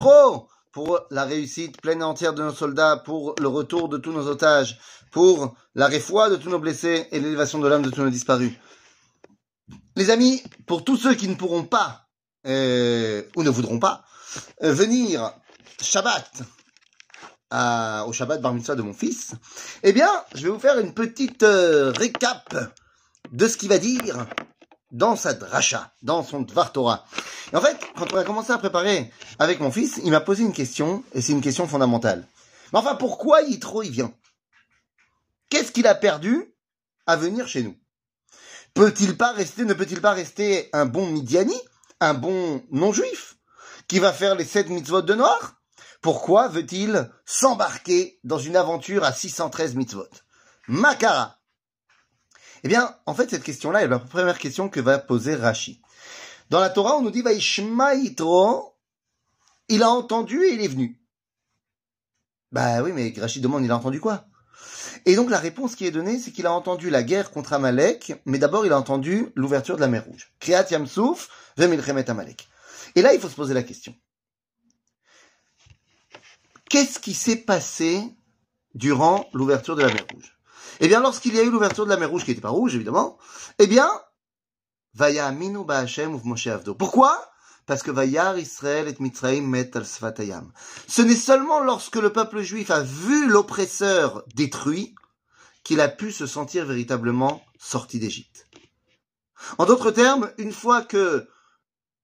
Pour la réussite pleine et entière de nos soldats, pour le retour de tous nos otages, pour la réfoie de tous nos blessés et l'élévation de l'âme de tous nos disparus. Les amis, pour tous ceux qui ne pourront pas euh, ou ne voudront pas euh, venir Shabbat au Shabbat Bar Mitzvah de mon fils, eh bien, je vais vous faire une petite euh, récap de ce qu'il va dire dans sa dracha, dans son Dvar Torah. En fait, quand on a commencé à préparer avec mon fils, il m'a posé une question, et c'est une question fondamentale. Mais enfin, pourquoi Yitro il vient? Qu'est-ce qu'il a perdu à venir chez nous? Peut-il pas rester, ne peut-il pas rester un bon Midiani, un bon non-juif, qui va faire les sept mitzvot de noir? Pourquoi veut-il s'embarquer dans une aventure à 613 mitzvot? Makara eh bien, en fait, cette question-là est la première question que va poser Rashi. Dans la Torah, on nous dit Vaishma Yitro, il a entendu et il est venu. Bah oui, mais Rashi demande, il a entendu quoi? Et donc la réponse qui est donnée, c'est qu'il a entendu la guerre contre Amalek, mais d'abord il a entendu l'ouverture de la mer Rouge. Kriyat Yamsouf, Vemilchemet Amalek. Et là, il faut se poser la question. Qu'est-ce qui s'est passé durant l'ouverture de la mer Rouge? Eh bien, lorsqu'il y a eu l'ouverture de la mer Rouge, qui n'était pas rouge, évidemment, eh bien, Vaya Aminu Ba'Hashem Uv Moshe Avdo. Pourquoi? Parce que Vayar Israël et Mitzrayim met al Svatayam. Ce n'est seulement lorsque le peuple juif a vu l'oppresseur détruit qu'il a pu se sentir véritablement sorti d'Égypte. En d'autres termes, une fois que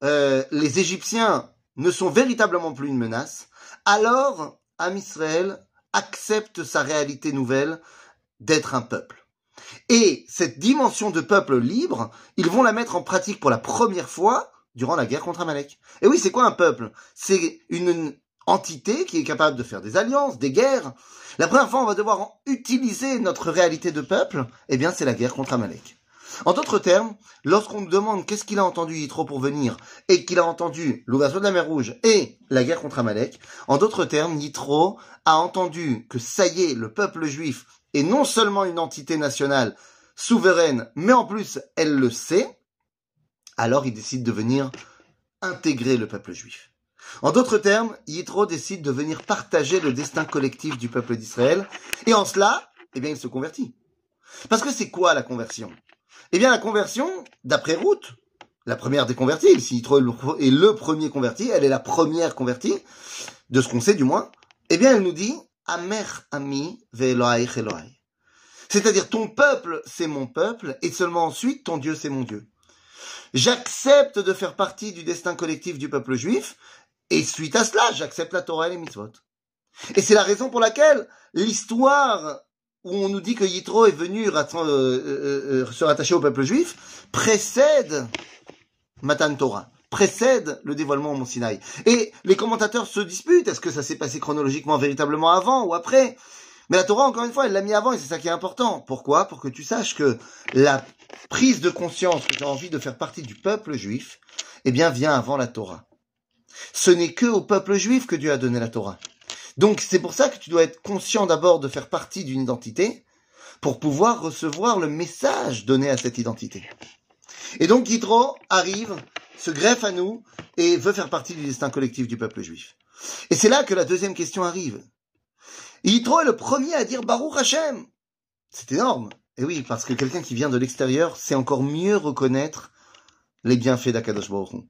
euh, les Égyptiens ne sont véritablement plus une menace, alors Am Israël accepte sa réalité nouvelle d'être un peuple. Et cette dimension de peuple libre, ils vont la mettre en pratique pour la première fois durant la guerre contre Amalek. Et oui, c'est quoi un peuple? C'est une entité qui est capable de faire des alliances, des guerres. La première fois, on va devoir utiliser notre réalité de peuple, eh bien, c'est la guerre contre Amalek. En d'autres termes, lorsqu'on demande qu'est-ce qu'il a entendu Yitro pour venir, et qu'il a entendu l'ouverture de la mer Rouge et la guerre contre Amalek, en d'autres termes, Yitro a entendu que ça y est, le peuple juif est non seulement une entité nationale souveraine, mais en plus elle le sait, alors il décide de venir intégrer le peuple juif. En d'autres termes, Yitro décide de venir partager le destin collectif du peuple d'Israël, et en cela, eh bien, il se convertit. Parce que c'est quoi la conversion? Eh bien, la conversion, d'après Ruth, la première des convertis, si Yitro est le premier converti, elle est la première convertie, de ce qu'on sait du moins, eh bien, elle nous dit Amer ami ve'eloaich Elohai. C'est-à-dire ton peuple, c'est mon peuple, et seulement ensuite ton Dieu, c'est mon Dieu. J'accepte de faire partie du destin collectif du peuple juif, et suite à cela, j'accepte la Torah et les mitzvot. Et c'est la raison pour laquelle l'histoire où on nous dit que Yitro est venu euh, euh, euh, se rattacher au peuple juif précède Matan Torah précède le dévoilement au Mont Sinaï. Et les commentateurs se disputent, est-ce que ça s'est passé chronologiquement véritablement avant ou après? Mais la Torah, encore une fois, elle l'a mis avant et c'est ça qui est important. Pourquoi? Pour que tu saches que la prise de conscience que tu as envie de faire partie du peuple juif, eh bien, vient avant la Torah. Ce n'est que au peuple juif que Dieu a donné la Torah. Donc c'est pour ça que tu dois être conscient d'abord de faire partie d'une identité pour pouvoir recevoir le message donné à cette identité. Et donc Yitro arrive se greffe à nous et veut faire partie du destin collectif du peuple juif. Et c'est là que la deuxième question arrive. Yitro est le premier à dire Baruch Hashem. C'est énorme. Et oui, parce que quelqu'un qui vient de l'extérieur sait encore mieux reconnaître les bienfaits d'Akadosh Baruch.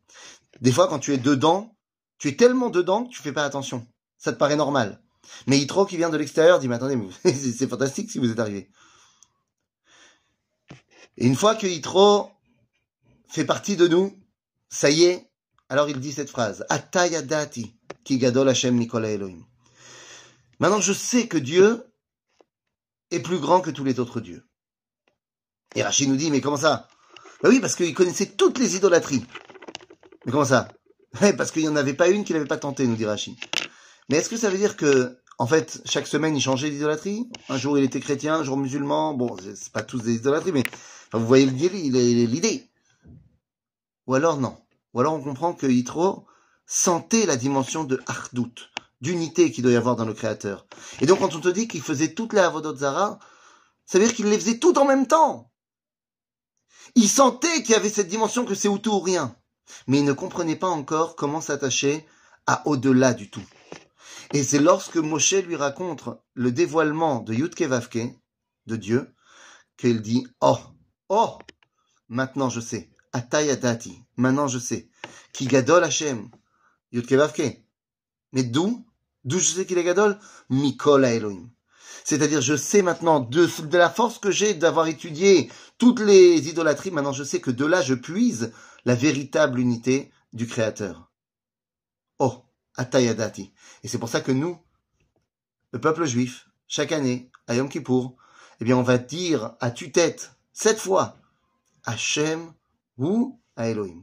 Des fois, quand tu es dedans, tu es tellement dedans que tu fais pas attention. Ça te paraît normal. Mais Yitro qui vient de l'extérieur dit, mais attendez, c'est fantastique si vous êtes arrivé. Et une fois que Yitro fait partie de nous, ça y est, alors il dit cette phrase, Atayadati, ki gadol Hashem Nikola Elohim. Maintenant, je sais que Dieu est plus grand que tous les autres dieux. Et Rachid nous dit, mais comment ça? Ben oui, parce qu'il connaissait toutes les idolâtries. Mais comment ça? Parce qu'il n'y en avait pas une qu'il n'avait pas tenté, nous dit Rachid. Mais est-ce que ça veut dire que, en fait, chaque semaine, il changeait d'idolâtrie? Un jour, il était chrétien, un jour musulman. Bon, c'est pas tous des idolâtries, mais vous voyez l'idée. Ou alors non. Ou alors on comprend que Yitro sentait la dimension de Ardout, d'unité qu'il doit y avoir dans le Créateur. Et donc quand on te dit qu'il faisait toutes les Avodot Zara, ça veut dire qu'il les faisait toutes en même temps. Il sentait qu'il y avait cette dimension que c'est ou tout ou rien. Mais il ne comprenait pas encore comment s'attacher à au-delà du tout. Et c'est lorsque Moshe lui raconte le dévoilement de Yudke Vavke, de Dieu, qu'il dit, oh, oh, maintenant je sais, Atayadati, maintenant je sais, qui gadol Hashem, Yudke Vavke. Mais d'où? D'où je sais qu'il est gadol? Mikol Elohim. C'est-à-dire, je sais maintenant, de, de la force que j'ai d'avoir étudié toutes les idolâtries, maintenant je sais que de là je puise la véritable unité du Créateur. Oh, Atayadati. Et c'est pour ça que nous, le peuple juif, chaque année, à Yom Kippour, eh bien, on va dire à tue-tête, sept fois, Hachem ou à Elohim.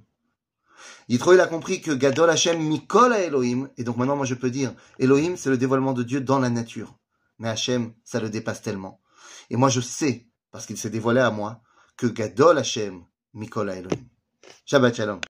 Yitro, il a compris que Gadol Hachem Mikol à Elohim, et donc maintenant, moi, je peux dire, Elohim, c'est le dévoilement de Dieu dans la nature. Mais Hachem, ça le dépasse tellement. Et moi, je sais, parce qu'il s'est dévoilé à moi, que Gadol Hachem Mikol à Elohim. Shabbat Shalom.